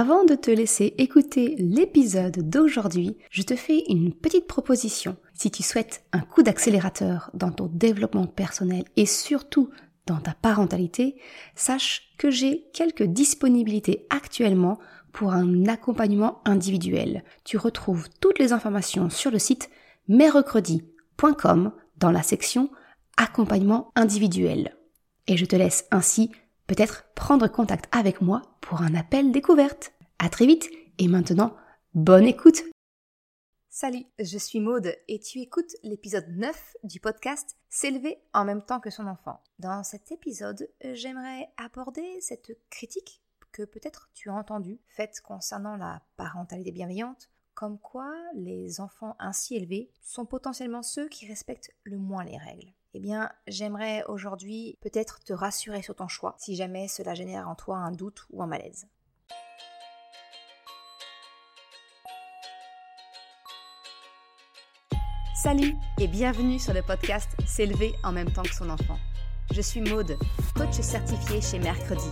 Avant de te laisser écouter l'épisode d'aujourd'hui, je te fais une petite proposition. Si tu souhaites un coup d'accélérateur dans ton développement personnel et surtout dans ta parentalité, sache que j'ai quelques disponibilités actuellement pour un accompagnement individuel. Tu retrouves toutes les informations sur le site mercredi.com dans la section accompagnement individuel. Et je te laisse ainsi peut-être prendre contact avec moi pour un appel découverte. À très vite et maintenant, bonne écoute. Salut, je suis Maude et tu écoutes l'épisode 9 du podcast S'élever en même temps que son enfant. Dans cet épisode, j'aimerais aborder cette critique que peut-être tu as entendue, faite concernant la parentalité bienveillante, comme quoi les enfants ainsi élevés sont potentiellement ceux qui respectent le moins les règles. Eh bien, j'aimerais aujourd'hui peut-être te rassurer sur ton choix, si jamais cela génère en toi un doute ou un malaise. Salut et bienvenue sur le podcast S'élever en même temps que son enfant. Je suis Maude, coach certifié chez Mercredi,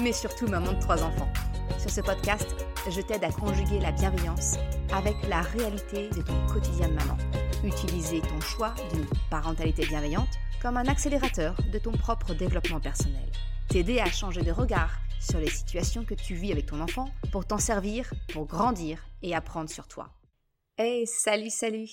mais surtout maman de trois enfants. Sur ce podcast, je t'aide à conjuguer la bienveillance avec la réalité de ton quotidien de maman utiliser ton choix d'une parentalité bienveillante comme un accélérateur de ton propre développement personnel. T'aider à changer de regard sur les situations que tu vis avec ton enfant pour t'en servir, pour grandir et apprendre sur toi. Hey, salut, salut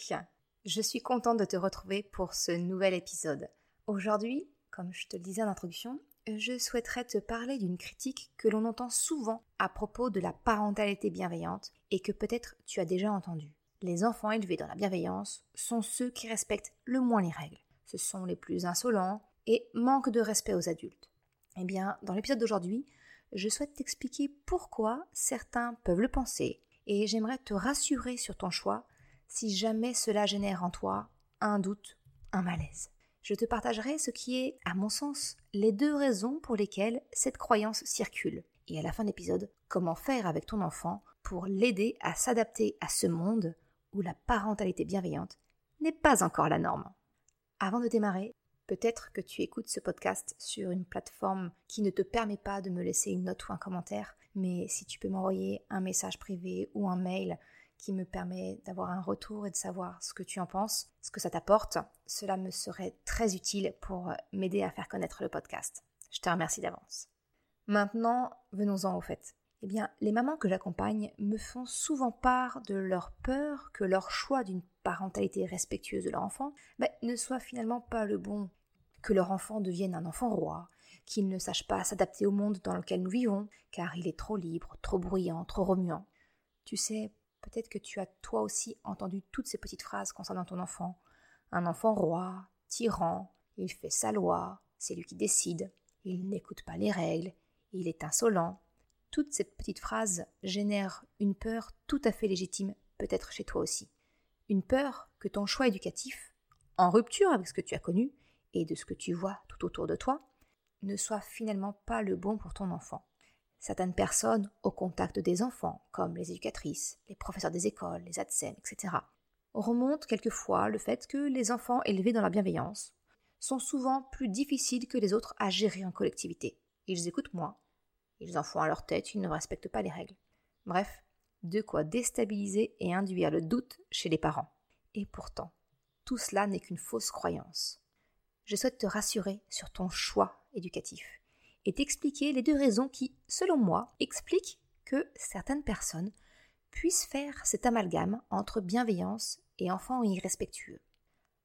Je suis contente de te retrouver pour ce nouvel épisode. Aujourd'hui, comme je te le disais en introduction, je souhaiterais te parler d'une critique que l'on entend souvent à propos de la parentalité bienveillante et que peut-être tu as déjà entendue les enfants élevés dans la bienveillance sont ceux qui respectent le moins les règles. Ce sont les plus insolents et manquent de respect aux adultes. Eh bien, dans l'épisode d'aujourd'hui, je souhaite t'expliquer pourquoi certains peuvent le penser et j'aimerais te rassurer sur ton choix si jamais cela génère en toi un doute, un malaise. Je te partagerai ce qui est, à mon sens, les deux raisons pour lesquelles cette croyance circule. Et à la fin de l'épisode, comment faire avec ton enfant pour l'aider à s'adapter à ce monde où la parentalité bienveillante n'est pas encore la norme. Avant de démarrer, peut-être que tu écoutes ce podcast sur une plateforme qui ne te permet pas de me laisser une note ou un commentaire, mais si tu peux m'envoyer un message privé ou un mail qui me permet d'avoir un retour et de savoir ce que tu en penses, ce que ça t'apporte, cela me serait très utile pour m'aider à faire connaître le podcast. Je te remercie d'avance. Maintenant, venons-en au fait eh bien, les mamans que j'accompagne me font souvent part de leur peur que leur choix d'une parentalité respectueuse de leur enfant ben, ne soit finalement pas le bon, que leur enfant devienne un enfant roi, qu'il ne sache pas s'adapter au monde dans lequel nous vivons, car il est trop libre, trop bruyant, trop remuant. Tu sais, peut-être que tu as toi aussi entendu toutes ces petites phrases concernant ton enfant. Un enfant roi, tyran, il fait sa loi, c'est lui qui décide, il n'écoute pas les règles, il est insolent, toute cette petite phrase génère une peur tout à fait légitime, peut-être chez toi aussi. Une peur que ton choix éducatif, en rupture avec ce que tu as connu et de ce que tu vois tout autour de toi, ne soit finalement pas le bon pour ton enfant. Certaines personnes au contact des enfants, comme les éducatrices, les professeurs des écoles, les ADSEM, etc., remontent quelquefois le fait que les enfants élevés dans la bienveillance sont souvent plus difficiles que les autres à gérer en collectivité. Ils écoutent moins, ils en font à leur tête, ils ne respectent pas les règles. Bref, de quoi déstabiliser et induire le doute chez les parents. Et pourtant, tout cela n'est qu'une fausse croyance. Je souhaite te rassurer sur ton choix éducatif et t'expliquer les deux raisons qui, selon moi, expliquent que certaines personnes puissent faire cet amalgame entre bienveillance et enfant irrespectueux.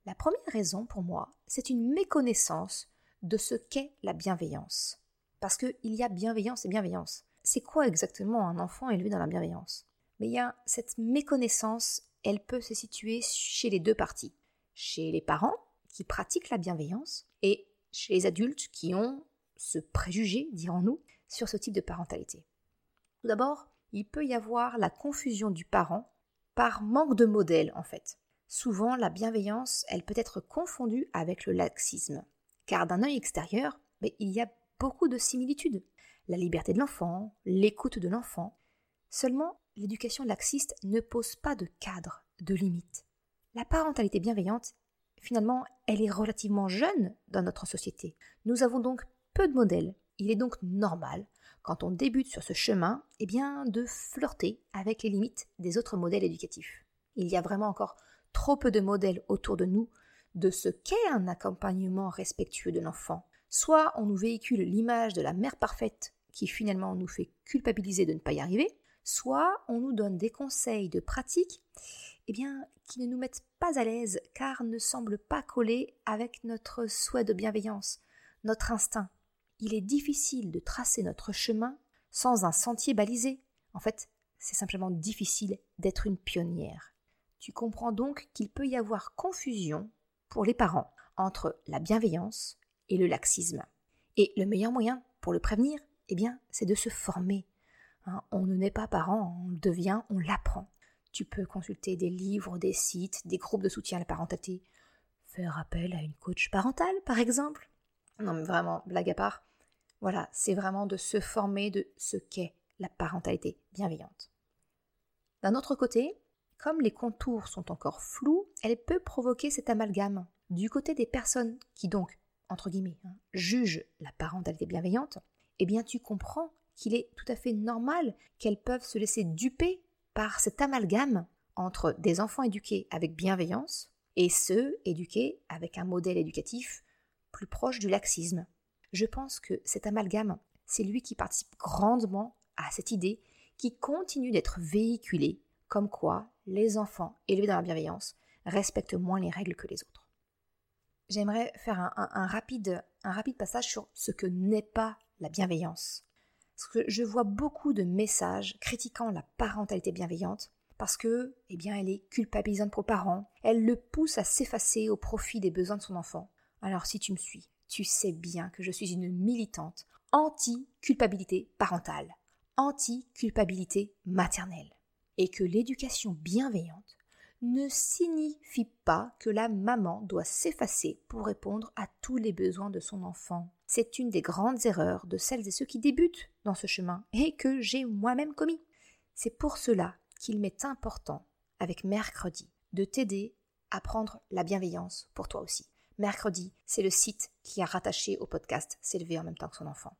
La première raison, pour moi, c'est une méconnaissance de ce qu'est la bienveillance. Parce qu'il y a bienveillance et bienveillance. C'est quoi exactement un enfant élevé dans la bienveillance? Mais il y a cette méconnaissance, elle peut se situer chez les deux parties. Chez les parents, qui pratiquent la bienveillance, et chez les adultes qui ont ce préjugé, dirons-nous, sur ce type de parentalité. Tout d'abord, il peut y avoir la confusion du parent par manque de modèle en fait. Souvent, la bienveillance, elle peut être confondue avec le laxisme, car d'un œil extérieur, il y a beaucoup de similitudes. La liberté de l'enfant, l'écoute de l'enfant. Seulement, l'éducation laxiste ne pose pas de cadre, de limite. La parentalité bienveillante, finalement, elle est relativement jeune dans notre société. Nous avons donc peu de modèles. Il est donc normal quand on débute sur ce chemin, eh bien, de flirter avec les limites des autres modèles éducatifs. Il y a vraiment encore trop peu de modèles autour de nous de ce qu'est un accompagnement respectueux de l'enfant. Soit on nous véhicule l'image de la mère parfaite qui finalement nous fait culpabiliser de ne pas y arriver, soit on nous donne des conseils de pratique eh bien, qui ne nous mettent pas à l'aise car ne semblent pas coller avec notre souhait de bienveillance, notre instinct. Il est difficile de tracer notre chemin sans un sentier balisé. En fait, c'est simplement difficile d'être une pionnière. Tu comprends donc qu'il peut y avoir confusion pour les parents entre la bienveillance et le laxisme. Et le meilleur moyen pour le prévenir, eh bien, c'est de se former. Hein, on ne naît pas parent, on devient, on l'apprend. Tu peux consulter des livres, des sites, des groupes de soutien à la parentalité, faire appel à une coach parentale, par exemple. Non, mais vraiment, blague à part. Voilà, c'est vraiment de se former de ce qu'est la parentalité bienveillante. D'un autre côté, comme les contours sont encore flous, elle peut provoquer cet amalgame. Du côté des personnes qui donc, entre guillemets, hein, jugent la parentalité bienveillante, eh bien tu comprends qu'il est tout à fait normal qu'elles peuvent se laisser duper par cet amalgame entre des enfants éduqués avec bienveillance et ceux éduqués avec un modèle éducatif plus proche du laxisme. Je pense que cet amalgame, c'est lui qui participe grandement à cette idée qui continue d'être véhiculée comme quoi les enfants élevés dans la bienveillance respectent moins les règles que les autres. J'aimerais faire un, rapide, passage sur ce que n'est pas la bienveillance. Parce que je vois beaucoup de messages critiquant la parentalité bienveillante parce que, eh elle est culpabilisante pour le parent, elle le pousse à s'effacer au profit des besoins de son enfant. Alors si tu me suis, tu sais bien que je suis une militante anti-culpabilité parentale, anti-culpabilité maternelle, et que l'éducation bienveillante ne signifie pas que la maman doit s'effacer pour répondre à tous les besoins de son enfant. C'est une des grandes erreurs de celles et ceux qui débutent dans ce chemin et que j'ai moi-même commis. C'est pour cela qu'il m'est important, avec mercredi, de t'aider à prendre la bienveillance pour toi aussi. Mercredi, c'est le site qui a rattaché au podcast S'élever en même temps que son enfant.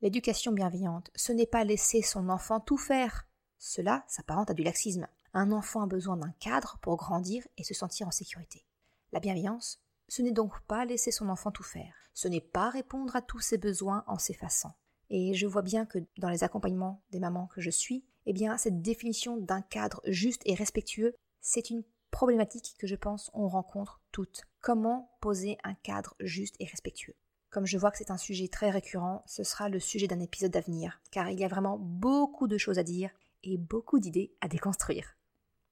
L'éducation bienveillante, ce n'est pas laisser son enfant tout faire. Cela s'apparente à du laxisme. Un enfant a besoin d'un cadre pour grandir et se sentir en sécurité. La bienveillance, ce n'est donc pas laisser son enfant tout faire, ce n'est pas répondre à tous ses besoins en s'effaçant. Et je vois bien que dans les accompagnements des mamans que je suis, eh bien cette définition d'un cadre juste et respectueux, c'est une problématique que je pense on rencontre toutes. Comment poser un cadre juste et respectueux? Comme je vois que c'est un sujet très récurrent, ce sera le sujet d'un épisode d'avenir, car il y a vraiment beaucoup de choses à dire et beaucoup d'idées à déconstruire.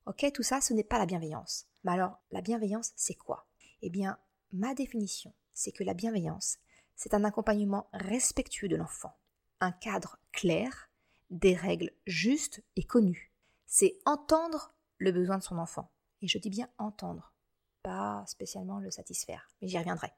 Ok, tout ça, ce n'est pas la bienveillance. Mais alors, la bienveillance, c'est quoi? Eh bien, ma définition, c'est que la bienveillance, c'est un accompagnement respectueux de l'enfant, un cadre clair, des règles justes et connues. C'est entendre le besoin de son enfant. Et je dis bien entendre, pas spécialement le satisfaire, mais j'y reviendrai.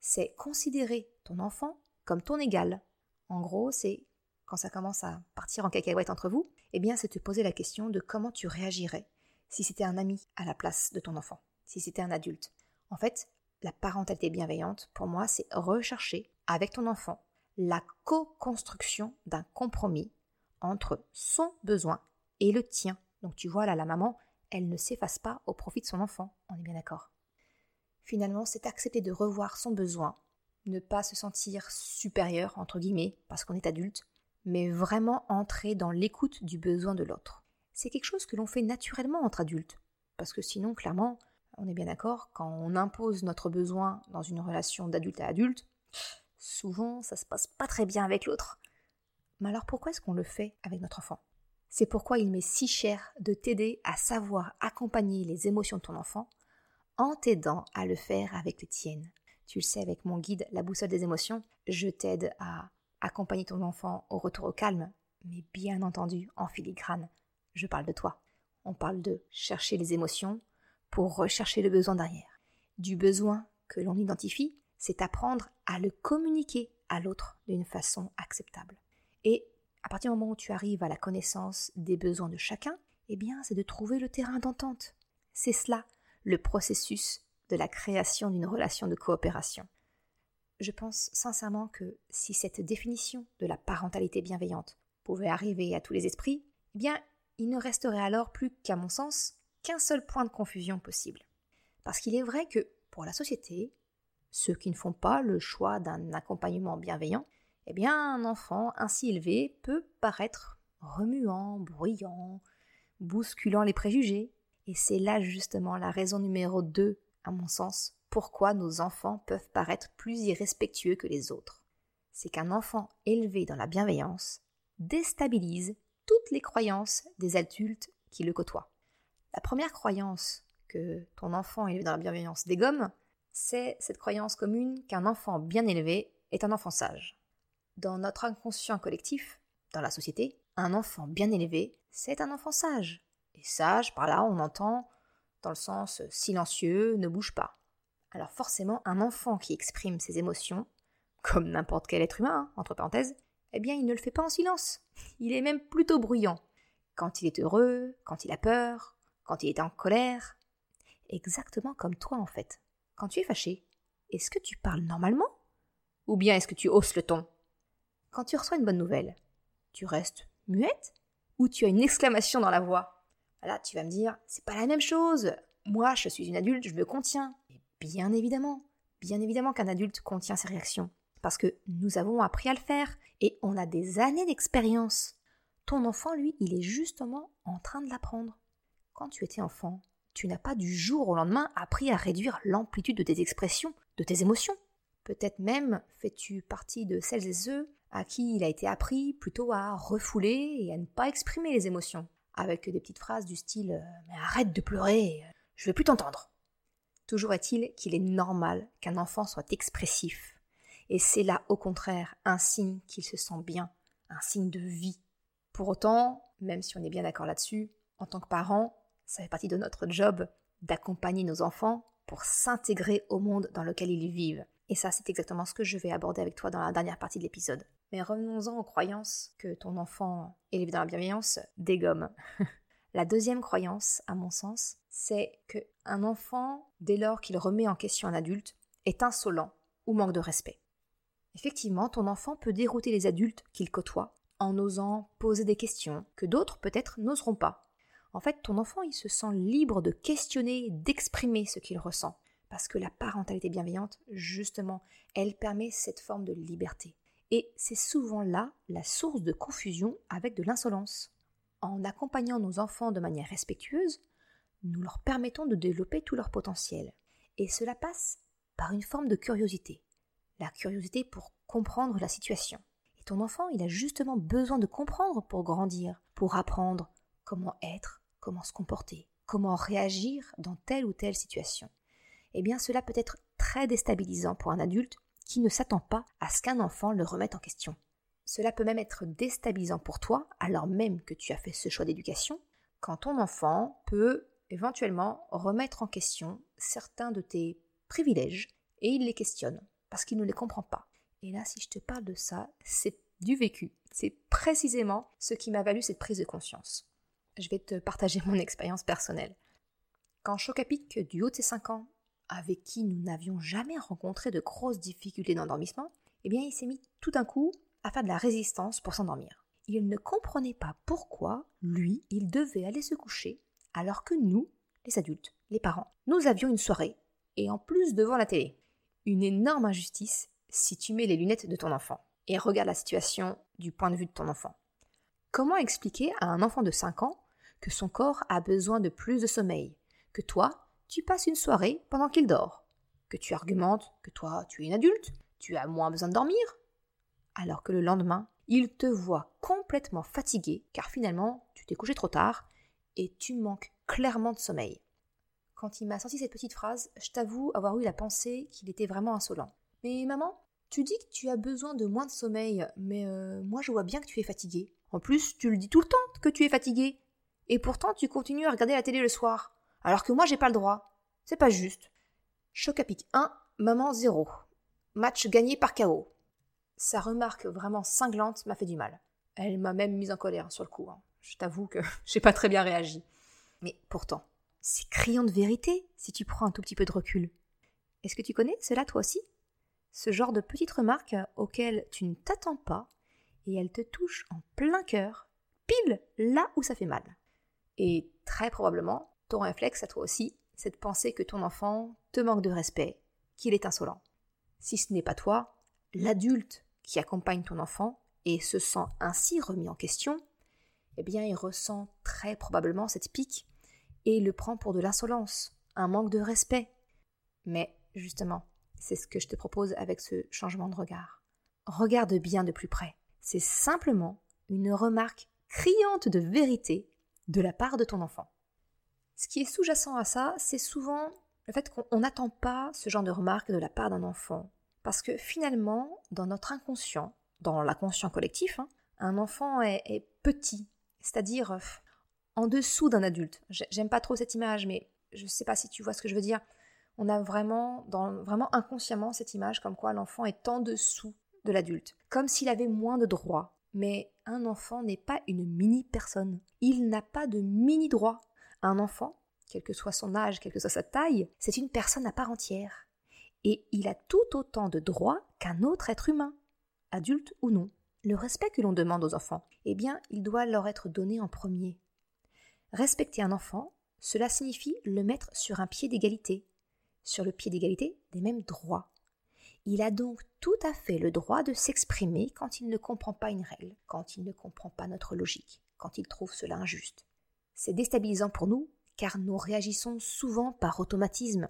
C'est considérer ton enfant comme ton égal. En gros, c'est quand ça commence à partir en cacahuète entre vous, eh bien, c'est te poser la question de comment tu réagirais si c'était un ami à la place de ton enfant, si c'était un adulte. En fait, la parentalité bienveillante, pour moi, c'est rechercher avec ton enfant la co-construction d'un compromis entre son besoin et le tien. Donc tu vois là, la maman, elle ne s'efface pas au profit de son enfant, on est bien d'accord. Finalement, c'est accepter de revoir son besoin, ne pas se sentir supérieur, entre guillemets, parce qu'on est adulte, mais vraiment entrer dans l'écoute du besoin de l'autre. C'est quelque chose que l'on fait naturellement entre adultes, parce que sinon, clairement, on est bien d'accord, quand on impose notre besoin dans une relation d'adulte à adulte, souvent ça se passe pas très bien avec l'autre. Mais alors pourquoi est-ce qu'on le fait avec notre enfant? C'est pourquoi il m'est si cher de t'aider à savoir accompagner les émotions de ton enfant en t'aidant à le faire avec les tiennes. Tu le sais, avec mon guide La boussole des émotions, je t'aide à accompagner ton enfant au retour au calme, mais bien entendu en filigrane. Je parle de toi. On parle de chercher les émotions, pour rechercher le besoin derrière. Du besoin que l'on identifie, c'est apprendre à le communiquer à l'autre d'une façon acceptable. Et à partir du moment où tu arrives à la connaissance des besoins de chacun, eh bien, c'est de trouver le terrain d'entente. C'est cela, le processus de la création d'une relation de coopération. je pense sincèrement que si cette définition de la parentalité bienveillante pouvait arriver à tous les esprits, eh bien, il ne resterait alors plus qu'à mon sens qu'un seul point de confusion possible. Parce qu'il est vrai que, pour la société, ceux qui ne font pas le choix d'un accompagnement bienveillant, eh bien, un enfant ainsi élevé peut paraître remuant, bruyant, bousculant les préjugés. Et c'est là justement la raison numéro 2, à mon sens, pourquoi nos enfants peuvent paraître plus irrespectueux que les autres. C'est qu'un enfant élevé dans la bienveillance déstabilise toutes les croyances des adultes qui le côtoient. La première croyance que ton enfant élevé dans la bienveillance dégomme, c'est cette croyance commune qu'un enfant bien élevé est un enfant sage. Dans notre inconscient collectif, dans la société, un enfant bien élevé, c'est un enfant sage. Et sage, par là, on entend dans le sens silencieux, ne bouge pas. Alors forcément, un enfant qui exprime ses émotions, comme n'importe quel être humain, hein, entre parenthèses, eh bien il ne le fait pas en silence. Il est même plutôt bruyant. Quand il est heureux, quand il a peur, quand il est en colère. Exactement comme toi en fait. Quand tu es fâché, est-ce que tu parles normalement? Ou bien est-ce que tu hausses le ton? Quand tu reçois une bonne nouvelle, tu restes muette? Ou tu as une exclamation dans la voix? Là, tu vas me dire, c'est pas la même chose. Moi, je suis une adulte, je me contiens. Bien évidemment, bien évidemment qu'un adulte contient ses réactions, parce que nous avons appris à le faire, et on a des années d'expérience. Ton enfant, lui, il est justement en train de l'apprendre. Quand tu étais enfant, tu n'as pas du jour au lendemain appris à réduire l'amplitude de tes expressions, de tes émotions. Peut-être même fais-tu partie de celles et ceux à qui il a été appris plutôt à refouler et à ne pas exprimer les émotions, avec des petites phrases du style euh, Mais arrête de pleurer, je ne veux plus t'entendre. Toujours est-il qu'il est normal qu'un enfant soit expressif. Et c'est là, au contraire, un signe qu'il se sent bien, un signe de vie. Pour autant, même si on est bien d'accord là-dessus, en tant que parent, ça fait partie de notre job d'accompagner nos enfants pour s'intégrer au monde dans lequel ils vivent. Et ça, c'est exactement ce que je vais aborder avec toi dans la dernière partie de l'épisode. Mais revenons-en aux croyances que ton enfant élevé dans la bienveillance dégomme. la deuxième croyance, à mon sens, c'est qu'un enfant, dès lors qu'il remet en question un adulte, est insolent ou manque de respect. Effectivement, ton enfant peut dérouter les adultes qu'il côtoie en osant poser des questions que d'autres peut-être n'oseront pas. En fait, ton enfant, il se sent libre de questionner, d'exprimer ce qu'il ressent. Parce que la parentalité bienveillante, justement, elle permet cette forme de liberté. Et c'est souvent là la source de confusion avec de l'insolence. En accompagnant nos enfants de manière respectueuse, nous leur permettons de développer tout leur potentiel. Et cela passe par une forme de curiosité. La curiosité pour comprendre la situation. Et ton enfant, il a justement besoin de comprendre pour grandir, pour apprendre comment être, comment se comporter, comment réagir dans telle ou telle situation. Eh bien, cela peut être très déstabilisant pour un adulte qui ne s'attend pas à ce qu'un enfant le remette en question. Cela peut même être déstabilisant pour toi, alors même que tu as fait ce choix d'éducation, quand ton enfant peut éventuellement remettre en question certains de tes privilèges et il les questionne parce qu'il ne les comprend pas. Et là, si je te parle de ça, c'est du vécu. C'est précisément ce qui m'a valu cette prise de conscience. Je vais te partager mon expérience personnelle. Quand Chocapic, du haut de ses 5 ans, avec qui nous n'avions jamais rencontré de grosses difficultés d'endormissement, eh bien il s'est mis tout d'un coup à faire de la résistance pour s'endormir. Il ne comprenait pas pourquoi, lui, il devait aller se coucher alors que nous, les adultes, les parents, nous avions une soirée, et en plus devant la télé. Une énorme injustice si tu mets les lunettes de ton enfant et regarde la situation du point de vue de ton enfant. Comment expliquer à un enfant de 5 ans que son corps a besoin de plus de sommeil, que toi, tu passes une soirée pendant qu'il dort, que tu argumentes que toi, tu es une adulte, tu as moins besoin de dormir, alors que le lendemain, il te voit complètement fatigué car finalement, tu t'es couché trop tard et tu manques clairement de sommeil. Quand il m'a sorti cette petite phrase, je t'avoue avoir eu la pensée qu'il était vraiment insolent. Mais maman, tu dis que tu as besoin de moins de sommeil, mais euh, moi je vois bien que tu es fatigué. En plus, tu le dis tout le temps que tu es fatigué. Et pourtant, tu continues à regarder la télé le soir. Alors que moi, j'ai pas le droit. C'est pas juste. Choc à pic 1, maman 0. Match gagné par KO. Sa remarque vraiment cinglante m'a fait du mal. Elle m'a même mise en colère sur le coup. Hein je t'avoue que j'ai pas très bien réagi. Mais pourtant, c'est criant de vérité si tu prends un tout petit peu de recul. Est-ce que tu connais cela toi aussi? Ce genre de petites remarques auxquelles tu ne t'attends pas et elles te touchent en plein cœur, pile là où ça fait mal. Et très probablement, ton réflexe à toi aussi, c'est de penser que ton enfant te manque de respect, qu'il est insolent. Si ce n'est pas toi, l'adulte qui accompagne ton enfant et se sent ainsi remis en question, eh bien il ressent très probablement cette pique et le prend pour de l'insolence, un manque de respect. Mais justement, c'est ce que je te propose avec ce changement de regard. Regarde bien de plus près. C'est simplement une remarque criante de vérité de la part de ton enfant. Ce qui est sous-jacent à ça, c'est souvent le fait qu'on n'attend pas ce genre de remarque de la part d'un enfant. Parce que finalement, dans notre inconscient, dans l'inconscient collectif, hein, un enfant est, petit, c'est-à-dire euh, en dessous d'un adulte. J'aime pas trop cette image, mais je sais pas si tu vois ce que je veux dire. On a vraiment, vraiment inconsciemment cette image comme quoi l'enfant est en dessous de l'adulte, comme s'il avait moins de droits. Mais un enfant n'est pas une mini-personne. Il n'a pas de mini-droits. Un enfant, quel que soit son âge, quelle que soit sa taille, c'est une personne à part entière. Et il a tout autant de droits qu'un autre être humain, adulte ou non. Le respect que l'on demande aux enfants, eh bien, il doit leur être donné en premier. Respecter un enfant, cela signifie le mettre sur un pied d'égalité, sur le pied d'égalité des mêmes droits. Il a donc tout à fait le droit de s'exprimer quand il ne comprend pas une règle, quand il ne comprend pas notre logique, quand il trouve cela injuste. C'est déstabilisant pour nous car nous réagissons souvent par automatisme,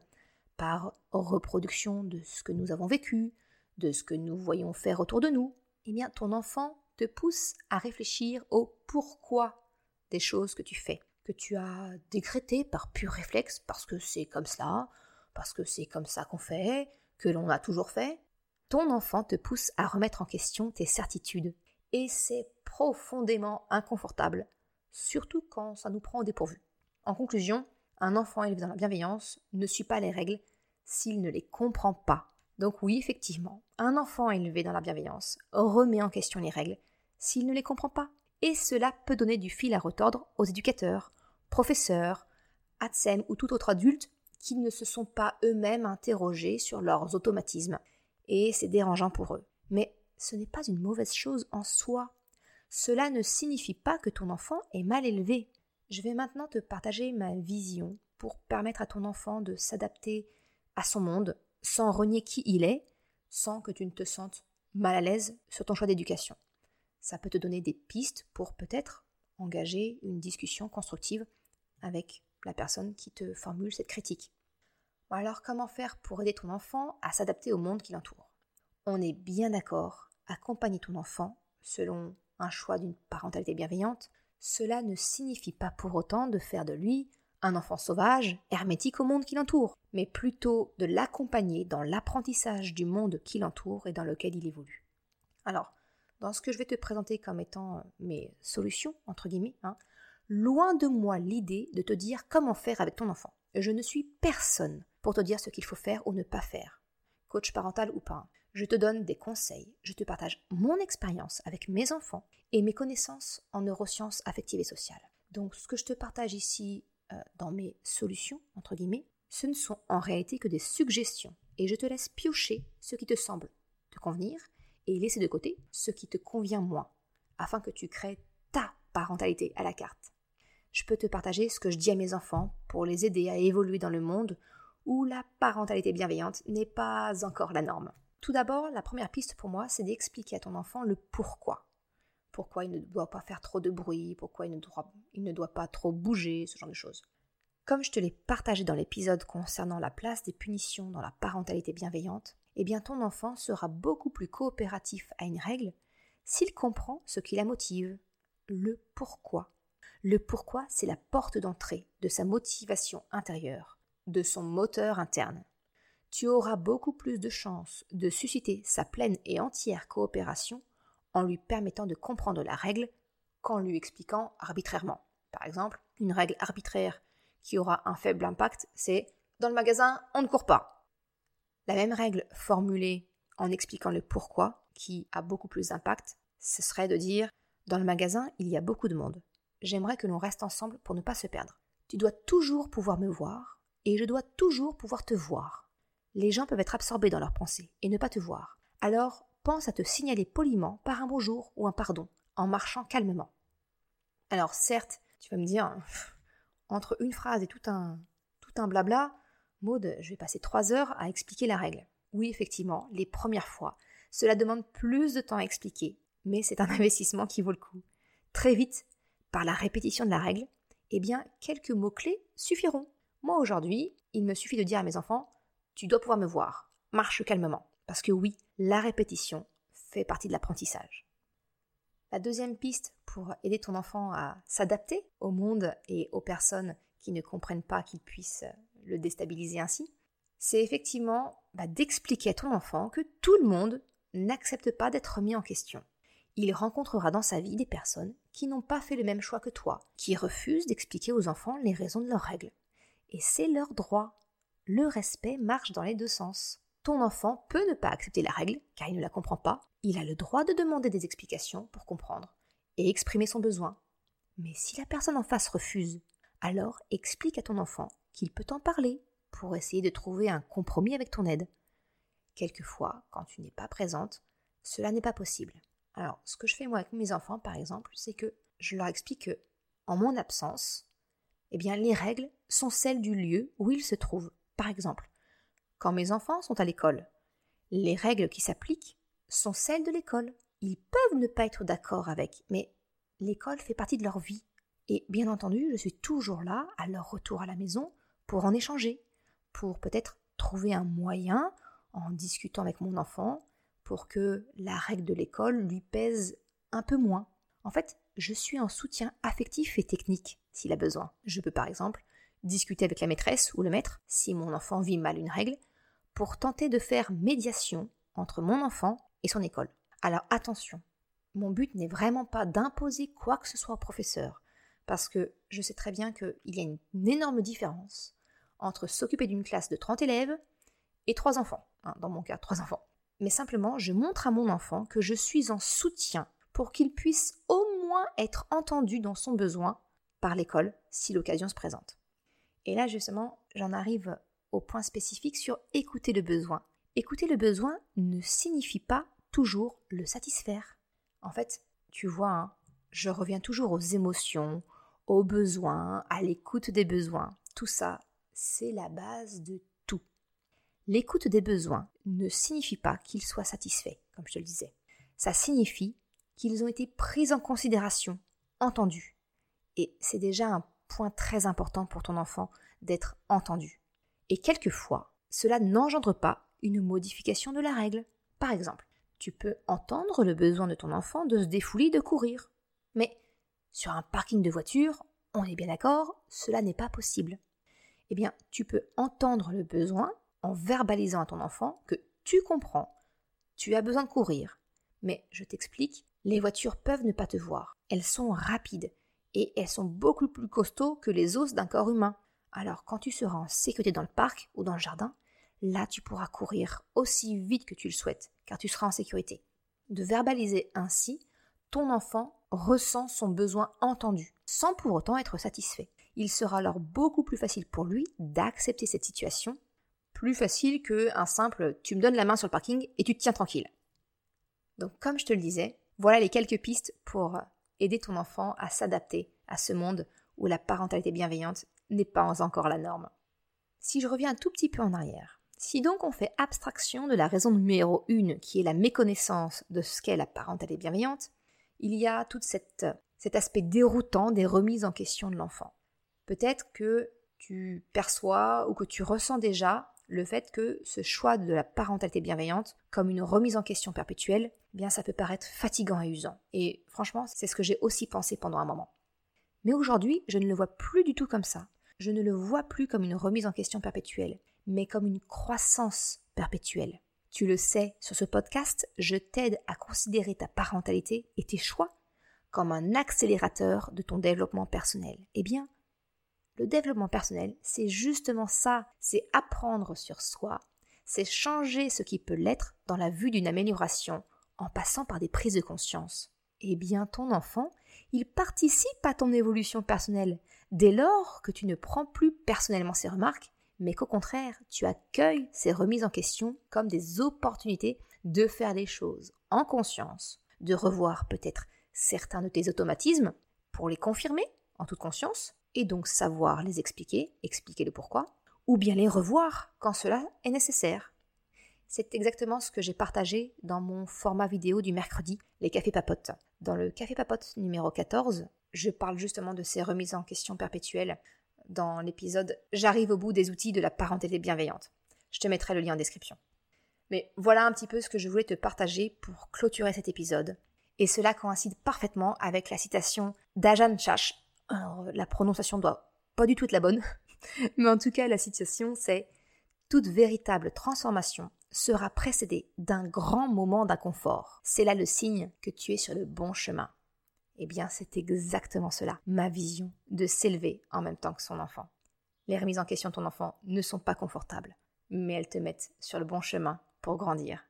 par reproduction de ce que nous avons vécu, de ce que nous voyons faire autour de nous. Eh bien, ton enfant te pousse à réfléchir au pourquoi des choses que tu fais, que tu as décrété par pur réflexe parce que c'est comme cela, parce que c'est comme ça qu'on fait, que l'on a toujours fait, ton enfant te pousse à remettre en question tes certitudes. Et c'est profondément inconfortable, surtout quand ça nous prend au dépourvu. En conclusion, un enfant élevé dans la bienveillance ne suit pas les règles s'il ne les comprend pas. Donc oui, effectivement, un enfant élevé dans la bienveillance remet en question les règles s'il ne les comprend pas. Et cela peut donner du fil à retordre aux éducateurs, professeurs, ATSEM ou tout autre adulte qui ne se sont pas eux-mêmes interrogés sur leurs automatismes, et c'est dérangeant pour eux. Mais ce n'est pas une mauvaise chose en soi. Cela ne signifie pas que ton enfant est mal élevé. Je vais maintenant te partager ma vision pour permettre à ton enfant de s'adapter à son monde sans renier qui il est, sans que tu ne te sentes mal à l'aise sur ton choix d'éducation. Ça peut te donner des pistes pour peut-être engager une discussion constructive avec la personne qui te formule cette critique. Alors comment faire pour aider ton enfant à s'adapter au monde qui l'entoure? On est bien d'accord, accompagner ton enfant selon un choix d'une parentalité bienveillante, cela ne signifie pas pour autant de faire de lui un enfant sauvage, hermétique au monde qui l'entoure, mais plutôt de l'accompagner dans l'apprentissage du monde qui l'entoure et dans lequel il évolue. Alors, dans ce que je vais te présenter comme étant mes solutions, entre guillemets, hein, loin de moi l'idée de te dire comment faire avec ton enfant. Je ne suis personne pour te dire ce qu'il faut faire ou ne pas faire, coach parental ou pas. Je te donne des conseils, je te partage mon expérience avec mes enfants et mes connaissances en neurosciences affectives et sociales. Donc ce que je te partage ici euh, dans mes solutions, entre guillemets, ce ne sont en réalité que des suggestions et je te laisse piocher ce qui te semble te convenir et laisser de côté ce qui te convient moins, afin que tu crées ta parentalité à la carte. Je peux te partager ce que je dis à mes enfants pour les aider à évoluer dans le monde où la parentalité bienveillante n'est pas encore la norme. Tout d'abord, la première piste pour moi, c'est d'expliquer à ton enfant le pourquoi. Pourquoi il ne doit pas faire trop de bruit, pourquoi il ne doit, il ne doit pas trop bouger, ce genre de choses. Comme je te l'ai partagé dans l'épisode concernant la place des punitions dans la parentalité bienveillante, eh bien ton enfant sera beaucoup plus coopératif à une règle s'il comprend ce qui la motive, le pourquoi. Le pourquoi, c'est la porte d'entrée de sa motivation intérieure de son moteur interne. Tu auras beaucoup plus de chances de susciter sa pleine et entière coopération en lui permettant de comprendre la règle qu'en lui expliquant arbitrairement. Par exemple, une règle arbitraire qui aura un faible impact, c'est dans le magasin, on ne court pas. La même règle formulée en expliquant le pourquoi, qui a beaucoup plus d'impact, ce serait de dire dans le magasin, il y a beaucoup de monde. J'aimerais que l'on reste ensemble pour ne pas se perdre. Tu dois toujours pouvoir me voir et je dois toujours pouvoir te voir. les gens peuvent être absorbés dans leurs pensées et ne pas te voir. Alors, pense à te signaler poliment par un bonjour ou un pardon, en marchant calmement. Alors, certes, tu vas me dire, entre une phrase et tout un, tout un blabla, Maude, je vais passer trois heures à expliquer la règle. Oui, effectivement, les premières fois, cela demande plus de temps à expliquer, mais c'est un investissement qui vaut le coup. Très vite, par la répétition de la règle, eh bien, quelques mots-clés suffiront. Moi, aujourd'hui, il me suffit de dire à mes enfants Tu dois pouvoir me voir, marche calmement. Parce que oui, la répétition fait partie de l'apprentissage. La deuxième piste pour aider ton enfant à s'adapter au monde et aux personnes qui ne comprennent pas qu'il puisse le déstabiliser ainsi, c'est effectivement bah, d'expliquer à ton enfant que tout le monde n'accepte pas d'être mis en question. Il rencontrera dans sa vie des personnes qui n'ont pas fait le même choix que toi, qui refusent d'expliquer aux enfants les raisons de leurs règles. Et c'est leur droit. Le respect marche dans les deux sens. Ton enfant peut ne pas accepter la règle, car il ne la comprend pas. Il a le droit de demander des explications pour comprendre et exprimer son besoin. Mais si la personne en face refuse, alors explique à ton enfant qu'il peut en parler pour essayer de trouver un compromis avec ton aide. Quelquefois, quand tu n'es pas présente, cela n'est pas possible. Alors, ce que je fais moi avec mes enfants, par exemple, c'est que je leur explique que, en mon absence, eh bien, les règles sont celles du lieu où ils se trouvent. Par exemple, quand mes enfants sont à l'école, les règles qui s'appliquent sont celles de l'école. Ils peuvent ne pas être d'accord avec, mais l'école fait partie de leur vie. Et bien entendu, je suis toujours là, à leur retour à la maison, pour en échanger, pour peut-être trouver un moyen en discutant avec mon enfant pour que la règle de l'école lui pèse un peu moins. En fait, je suis en soutien affectif et technique s'il a besoin. Je peux par exemple discuter avec la maîtresse ou le maître si mon enfant vit mal une règle pour tenter de faire médiation entre mon enfant et son école. Alors attention, mon but n'est vraiment pas d'imposer quoi que ce soit au professeur, parce que je sais très bien qu'il y a une, énorme différence entre s'occuper d'une classe de 30 élèves et trois enfants. Hein, dans mon cas, trois enfants. Mais simplement, je montre à mon enfant que je suis en soutien pour qu'il puisse au moins être entendu dans son besoin par l'école si l'occasion se présente. Et là, justement, j'en arrive au point spécifique sur écouter le besoin. Écouter le besoin ne signifie pas toujours le satisfaire. En fait, tu vois, hein, je reviens toujours aux émotions, aux besoins, à l'écoute des besoins. Tout ça, c'est la base de L'écoute des besoins ne signifie pas qu'ils soient satisfaits, comme je te le disais. Ça signifie qu'ils ont été pris en considération, entendus. Et c'est déjà un point très important pour ton enfant d'être entendu. Et quelquefois, cela n'engendre pas une modification de la règle. Par exemple, tu peux entendre le besoin de ton enfant de se défouler, de courir. Mais sur un parking de voiture, on est bien d'accord, cela n'est pas possible. Eh bien, tu peux entendre le besoin en verbalisant à ton enfant que tu comprends, tu as besoin de courir. Mais je t'explique, les voitures peuvent ne pas te voir. Elles sont rapides et elles sont beaucoup plus costauds que les os d'un corps humain. Alors quand tu seras en sécurité dans le parc ou dans le jardin, là tu pourras courir aussi vite que tu le souhaites, car tu seras en sécurité. De verbaliser ainsi, ton enfant ressent son besoin entendu, sans pour autant être satisfait. Il sera alors beaucoup plus facile pour lui d'accepter cette situation plus facile qu'un simple tu me donnes la main sur le parking et tu te tiens tranquille. Donc comme je te le disais, voilà les quelques pistes pour aider ton enfant à s'adapter à ce monde où la parentalité bienveillante n'est pas encore la norme. Si je reviens un tout petit peu en arrière, si donc on fait abstraction de la raison numéro une qui est la méconnaissance de ce qu'est la parentalité bienveillante, il y a tout cet aspect déroutant des remises en question de l'enfant. Peut-être que tu perçois ou que tu ressens déjà le fait que ce choix de la parentalité bienveillante comme une remise en question perpétuelle, eh bien ça peut paraître fatigant et usant. Et franchement, c'est ce que j'ai aussi pensé pendant un moment. Mais aujourd'hui, je ne le vois plus du tout comme ça. Je ne le vois plus comme une remise en question perpétuelle, mais comme une croissance perpétuelle. Tu le sais, sur ce podcast, je t'aide à considérer ta parentalité et tes choix comme un accélérateur de ton développement personnel. Eh bien, le développement personnel, c'est justement ça, c'est apprendre sur soi, c'est changer ce qui peut l'être dans la vue d'une amélioration en passant par des prises de conscience. Eh bien, ton enfant, il participe à ton évolution personnelle dès lors que tu ne prends plus personnellement ses remarques, mais qu'au contraire, tu accueilles ces remises en question comme des opportunités de faire les choses en conscience, de revoir peut-être certains de tes automatismes pour les confirmer en toute conscience, et donc savoir les expliquer, expliquer le pourquoi, ou bien les revoir quand cela est nécessaire. C'est exactement ce que j'ai partagé dans mon format vidéo du mercredi, les cafés papotes. Dans le café papote numéro 14, je parle justement de ces remises en question perpétuelles dans l'épisode J'arrive au bout des outils de la parenté bienveillante. Je te mettrai le lien en description. Mais voilà un petit peu ce que je voulais te partager pour clôturer cet épisode. Et cela coïncide parfaitement avec la citation d'Ajan Chash. Alors, la prononciation doit pas du tout être la bonne, mais en tout cas, la citation c'est Toute véritable transformation sera précédée d'un grand moment d'inconfort. C'est là le signe que tu es sur le bon chemin. Eh bien, c'est exactement cela, ma vision de s'élever en même temps que son enfant. Les remises en question de ton enfant ne sont pas confortables, mais elles te mettent sur le bon chemin pour grandir.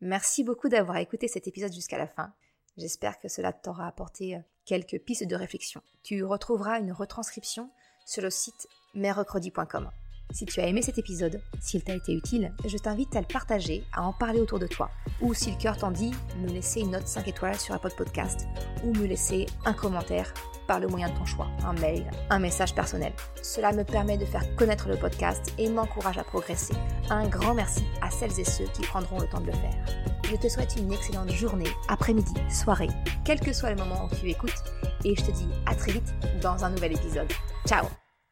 Merci beaucoup d'avoir écouté cet épisode jusqu'à la fin. J'espère que cela t'aura apporté euh, quelques pistes de réflexion. Tu retrouveras une retranscription sur le site merrecredi.com. Si tu as aimé cet épisode, s'il t'a été utile, je t'invite à le partager, à en parler autour de toi. Ou si le cœur t'en dit, me laisser une note 5 étoiles sur Apple Podcast ou me laisser un commentaire par le moyen de ton choix, un mail, un message personnel. Cela me permet de faire connaître le podcast et m'encourage à progresser. Un grand merci à celles et ceux qui prendront le temps de le faire. Je te souhaite une excellente journée, après-midi, soirée, quel que soit le moment où tu écoutes, et je te dis à très vite dans un nouvel épisode. Ciao